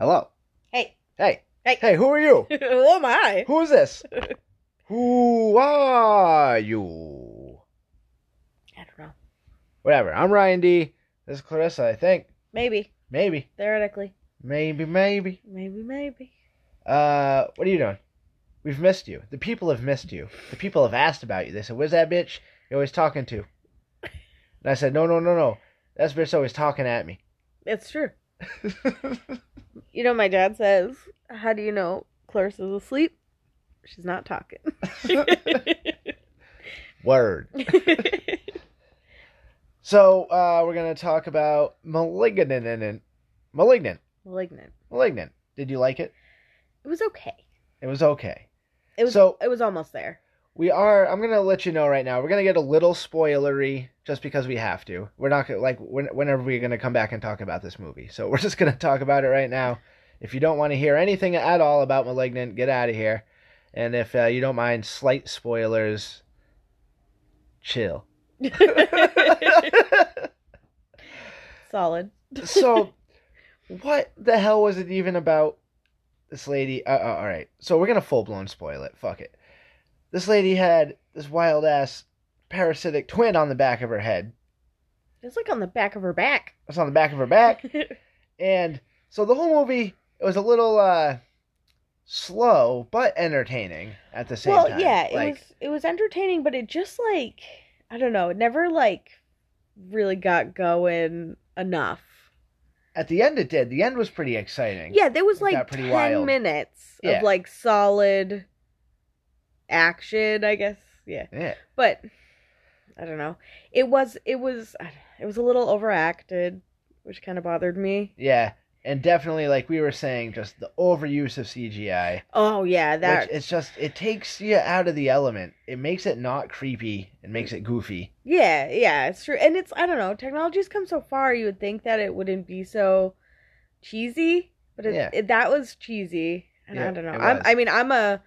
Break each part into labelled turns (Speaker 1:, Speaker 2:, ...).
Speaker 1: Hello.
Speaker 2: Hey.
Speaker 1: Hey.
Speaker 2: Hey.
Speaker 1: Hey, who are you?
Speaker 2: Who am I?
Speaker 1: Who is this? who are you?
Speaker 2: I don't know.
Speaker 1: Whatever. I'm Ryan D. This is Clarissa, I think.
Speaker 2: Maybe.
Speaker 1: Maybe.
Speaker 2: Theoretically.
Speaker 1: Maybe, maybe.
Speaker 2: Maybe, maybe.
Speaker 1: Uh, what are you doing? We've missed you. The people have missed you. The people have asked about you. They said, Where's that bitch you're always talking to? And I said, No, no, no, no. That bitch always talking at me.
Speaker 2: It's true. You know, my dad says, How do you know Clarissa's asleep? She's not talking.
Speaker 1: Word. So, uh, we're going to talk about Malignant. Malignant.
Speaker 2: Malignant.
Speaker 1: Malignant. Did you like it?
Speaker 2: It was okay.
Speaker 1: It was okay.
Speaker 2: It was
Speaker 1: So-
Speaker 2: it was almost there.
Speaker 1: We are. I'm gonna let you know right now. We're gonna get a little spoilery just because we have to. We're not gonna like when, whenever we're gonna come back and talk about this movie. So we're just gonna talk about it right now. If you don't want to hear anything at all about *Malignant*, get out of here. And if uh, you don't mind slight spoilers, chill.
Speaker 2: Solid.
Speaker 1: so, what the hell was it even about? This lady. Uh, uh, all right. So we're gonna full blown spoil it. Fuck it. This lady had this wild ass parasitic twin on the back of her head.
Speaker 2: It's like on the back of her back.
Speaker 1: It's on the back of her back. And so the whole movie it was a little uh slow but entertaining at the same
Speaker 2: well,
Speaker 1: time.
Speaker 2: yeah, it was it was entertaining, but it just like I don't know, it never like really got going enough.
Speaker 1: at the end it did. The end was pretty exciting.
Speaker 2: Yeah, there was
Speaker 1: It
Speaker 2: like ten
Speaker 1: wild.
Speaker 2: minutes
Speaker 1: Yeah.
Speaker 2: of like solid action, I guess. Yeah,
Speaker 1: Yeah.
Speaker 2: but I don't know. It was it was it was a little overacted, which kind of bothered me.
Speaker 1: Yeah. And definitely like we were saying, just the overuse of CGI.
Speaker 2: Oh yeah, that
Speaker 1: Which it's just it takes you out of the element. It makes it not creepy. It makes it goofy.
Speaker 2: Yeah, yeah, it's true. And it's I don't know, technology's come so far you would think that it wouldn't be so cheesy, but it,
Speaker 1: Yeah.
Speaker 2: it that was cheesy. And
Speaker 1: Yeah,
Speaker 2: I don't know. I'm. I mean, I'm a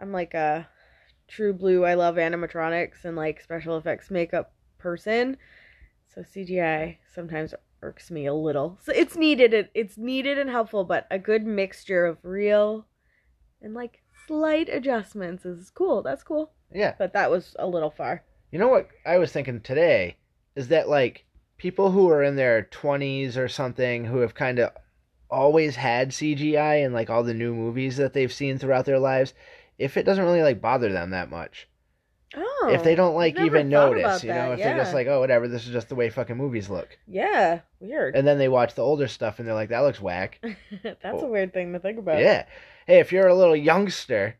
Speaker 2: I'm like a true blue I love animatronics and like special effects makeup person. So CGI sometimes irks me a little. So it's needed it it's needed and helpful, but a good mixture of real and like slight adjustments is cool. That's cool.
Speaker 1: Yeah.
Speaker 2: But that was a little far.
Speaker 1: You know what I was thinking today is that like people who are in their 20s or something who have kind of always had CGI and like all the new movies that they've seen throughout their lives, if it doesn't really like bother them that much.
Speaker 2: Oh.
Speaker 1: if they oh,
Speaker 2: don't
Speaker 1: like even notice, you know,
Speaker 2: that,
Speaker 1: if they're just like, "Oh, whatever, this is just the way fucking movies look."
Speaker 2: Yeah, weird.
Speaker 1: And then they watch the older stuff and they're like, "That looks whack."
Speaker 2: That's a weird thing to think about.
Speaker 1: Yeah. Hey, if you're a little youngster,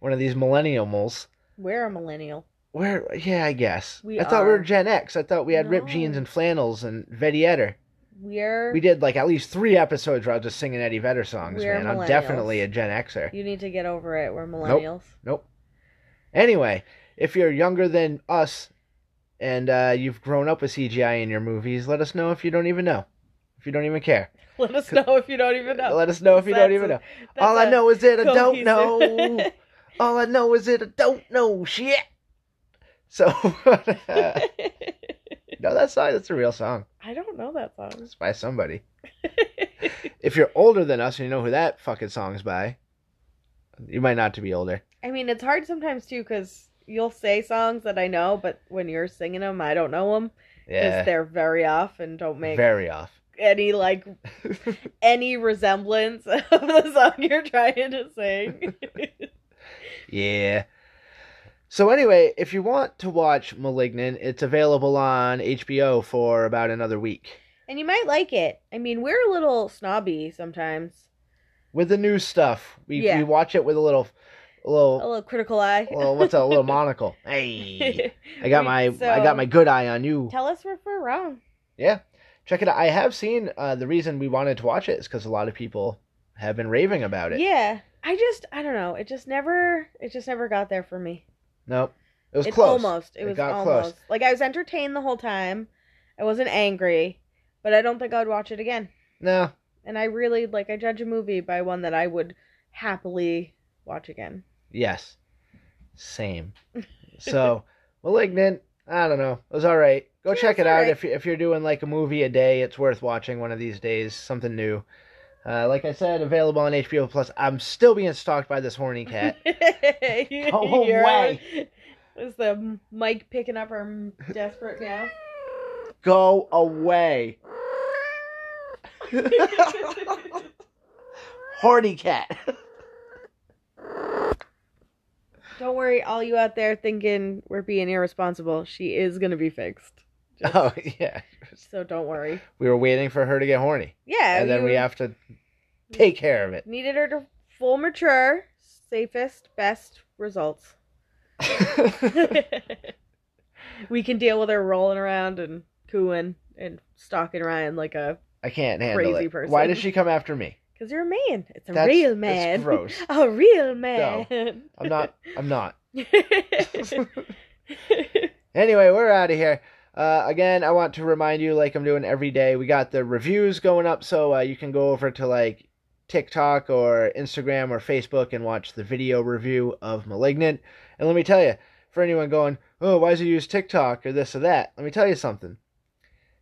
Speaker 1: one of these millennials,
Speaker 2: We're a millennial.
Speaker 1: We're, yeah, I guess.
Speaker 2: We
Speaker 1: I thought we were. Gen X. I thought we had ripped jeans and flannels and Eddie Vedder.
Speaker 2: We're.
Speaker 1: We did like at least three episodes where I was just singing Eddie Vedder songs, man. I'm definitely a Gen Xer.
Speaker 2: You need to get over it. We're millennials. Nope. nope.
Speaker 1: Anyway, if you're younger than us and uh, you've grown up with CGI in your movies, let us know if you don't even know. If you don't even care.
Speaker 2: Let us know if you don't even know.
Speaker 1: Let us know if you don't even
Speaker 2: a-
Speaker 1: know.
Speaker 2: That's
Speaker 1: All I know is that I don't know. All I know is that I don't know shit. So, no, that song, that's a real song.
Speaker 2: I don't know that song.
Speaker 1: It's by somebody. If you're older than us and you know who that fucking song's by, you might not to be older.
Speaker 2: I mean, it's hard sometimes too because you'll say songs that I know, but when you're singing them, I don't know them because
Speaker 1: Yeah,
Speaker 2: they're very off and don't make
Speaker 1: very off.
Speaker 2: any like any resemblance of the song you're trying to sing.
Speaker 1: Yeah. So anyway, if you want to watch *Malignant*, it's available on HBO for about another week.
Speaker 2: and you might like it. I mean, we're a little snobby sometimes.
Speaker 1: With the new stuff, we
Speaker 2: Yeah.
Speaker 1: we watch it with a little, a little,
Speaker 2: A little critical eye.
Speaker 1: well, what's a little monocle? Hey, I got my I got my good eye on you.
Speaker 2: Tell us if we're wrong.
Speaker 1: Yeah, check it out. I have seen uh, the reason we wanted to watch it is because a lot of people have been raving about it.
Speaker 2: Yeah, I just I don't know. It just never it just never got there for me.
Speaker 1: Nope, it was
Speaker 2: It's
Speaker 1: close.
Speaker 2: almost. It,
Speaker 1: It
Speaker 2: was
Speaker 1: got
Speaker 2: almost.
Speaker 1: close.
Speaker 2: Like I was entertained the whole time. I wasn't angry, but I don't think I'd watch it again.
Speaker 1: No,
Speaker 2: And I really like I judge a movie by one that I would happily watch again.
Speaker 1: yes, same. So, *Malignant*. I don't know. It was all right. Go
Speaker 2: Yeah,
Speaker 1: check it out
Speaker 2: alright.
Speaker 1: if if you're doing like a movie a day. It's worth watching one of these days. Something new. Uh, like I said, available on HBO Plus. I'm still being stalked by this horny cat. Go away.
Speaker 2: Is the mic picking up our desperate now?
Speaker 1: Go away. horny cat.
Speaker 2: Don't worry, all you out there thinking we're being irresponsible. She is gonna be fixed.
Speaker 1: Oh yeah.
Speaker 2: So don't worry.
Speaker 1: We were waiting for her to get horny,
Speaker 2: Yeah,
Speaker 1: and then we have to take care of it.
Speaker 2: needed her to full mature, safest, best results. we can deal with her rolling around and cooing and stalking Ryan like a
Speaker 1: I can't handle
Speaker 2: Crazy
Speaker 1: it.
Speaker 2: person.
Speaker 1: Why does she come after me?
Speaker 2: because you're a man. It's a
Speaker 1: That's-
Speaker 2: real
Speaker 1: that's
Speaker 2: man.
Speaker 1: gross.
Speaker 2: A real man.
Speaker 1: I'm not. I'm not. Anyway, we're out of here. Uh, again, I want to remind you, like I'm doing every day, we got the reviews going up, so uh, you can go over to like TikTok or Instagram or Facebook and watch the video review of Malignant. And let me tell you, for anyone going, oh, why does he use TikTok or this or that? Let me tell you something.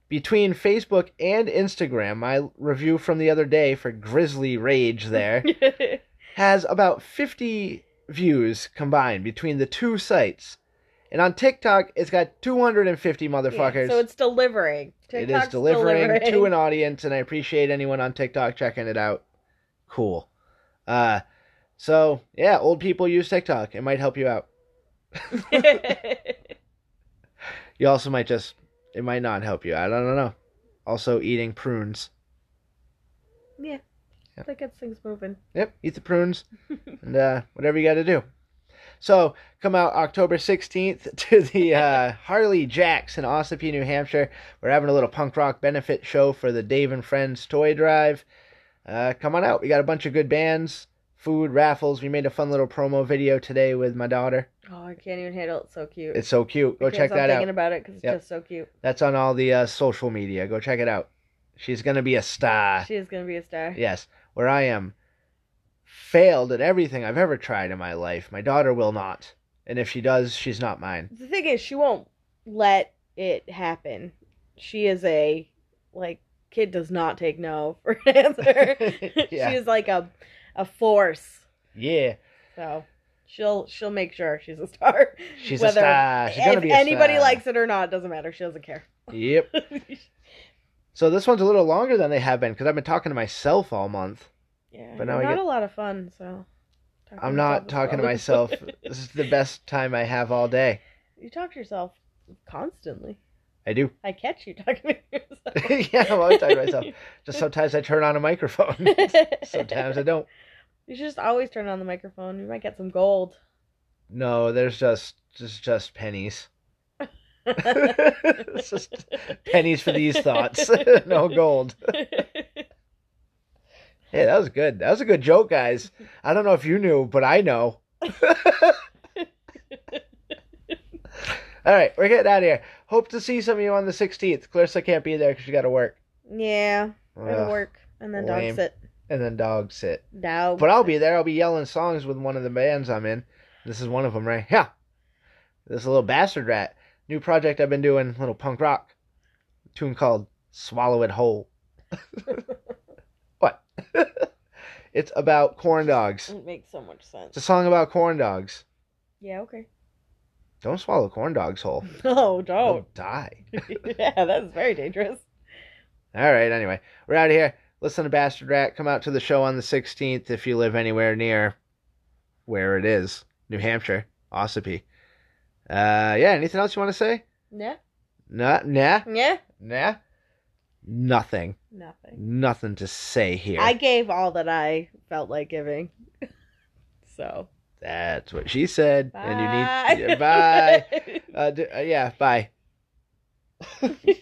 Speaker 1: Between Facebook and Instagram, my review from the other day for Grizzly Rage there has about 50 views combined between the two sites. And on TikTok, it's got 250 motherfuckers.
Speaker 2: Yeah, so it's delivering.
Speaker 1: It is
Speaker 2: TikTok's
Speaker 1: delivering, to an audience, and I appreciate anyone on TikTok checking it out. Cool. Uh, so yeah, old people use TikTok. It might help you out. You also might just, it might not help you. I don't know. Also, eating prunes.
Speaker 2: yeah.
Speaker 1: Yeah.
Speaker 2: That gets things moving.
Speaker 1: Yep, eat the prunes, and uh, whatever you got to do. So come out October 16th to the uh, Harley Jacks in Ossipee, New Hampshire. We're having a little punk rock benefit show for the Dave and Friends toy drive. Uh, come on out. We got a bunch of good bands, food, raffles. We made a fun little promo video today with my daughter.
Speaker 2: Oh, I can't even handle it. It's so cute.
Speaker 1: It's so cute. Go
Speaker 2: Because
Speaker 1: check
Speaker 2: I'm
Speaker 1: that
Speaker 2: thinking
Speaker 1: out.
Speaker 2: about it because it's
Speaker 1: Yep.
Speaker 2: just so cute.
Speaker 1: That's on all the uh, social media. Go check it out. She's gonna be a star.
Speaker 2: She is gonna be a star.
Speaker 1: Yes, where I am failed at everything I've ever tried in my life. My daughter will not. And if she does, she's not mine.
Speaker 2: The thing is, she won't let it happen. She is a like kid does not take no for an answer.
Speaker 1: Yeah.
Speaker 2: She is like a a force.
Speaker 1: Yeah,
Speaker 2: So she'll she'll make sure she's a star.
Speaker 1: she's a star. She's gonna
Speaker 2: if
Speaker 1: be a
Speaker 2: anybody
Speaker 1: star.
Speaker 2: likes it or not doesn't matter. She doesn't care.
Speaker 1: Yep. So this one's a little longer than they have been because I've been talking to myself all month.
Speaker 2: Yeah,
Speaker 1: But now I
Speaker 2: not
Speaker 1: get-
Speaker 2: a lot of fun. So
Speaker 1: I'm not talking to myself. this is the best time I have all day.
Speaker 2: you talk to yourself constantly.
Speaker 1: I do.
Speaker 2: I catch you talking to yourself.
Speaker 1: yeah, I'm always talking to myself. Just sometimes I turn on a microphone. sometimes I don't.
Speaker 2: You should just always turn on the microphone. You might get some gold.
Speaker 1: No, there's just just just pennies. it's just pennies for these thoughts. no gold. Hey, that was good. That was a good joke, guys. I don't know if you knew, but I know. All right, we're getting out of here. Hope to see some of you on the 16th. Clarissa can't be there because she got to work.
Speaker 2: yeah, gotta
Speaker 1: Ugh,
Speaker 2: work and then
Speaker 1: lame.
Speaker 2: dog sit.
Speaker 1: and then dog sit.
Speaker 2: Dog.
Speaker 1: But I'll be there. I'll be yelling songs with one of the bands I'm in. This is one of them, right? Yeah. This is a little bastard rat. New project I've been doing, little punk rock. tune called Swallow It Whole. what? it's about corn dogs.
Speaker 2: It makes so much sense.
Speaker 1: It's a song about corn dogs.
Speaker 2: Yeah. Okay.
Speaker 1: Don't swallow corn dogs whole.
Speaker 2: No,
Speaker 1: They'll
Speaker 2: don't.
Speaker 1: die.
Speaker 2: yeah, that's very dangerous.
Speaker 1: All right, anyway, we're out of here. Listen to Bastard Rat. Come out to the show on the 16th if you live anywhere near where it is New Hampshire, Ossipee. Uh, yeah, anything else you want to say?
Speaker 2: Nah.
Speaker 1: Nah, nah,
Speaker 2: Yeah.
Speaker 1: nah. Nothing.
Speaker 2: Nothing.
Speaker 1: Nothing to say here.
Speaker 2: I gave all that I felt like giving. so.
Speaker 1: That's what she said.
Speaker 2: Bye.
Speaker 1: And you need. Yeah, bye. Uh, d- uh, yeah, bye.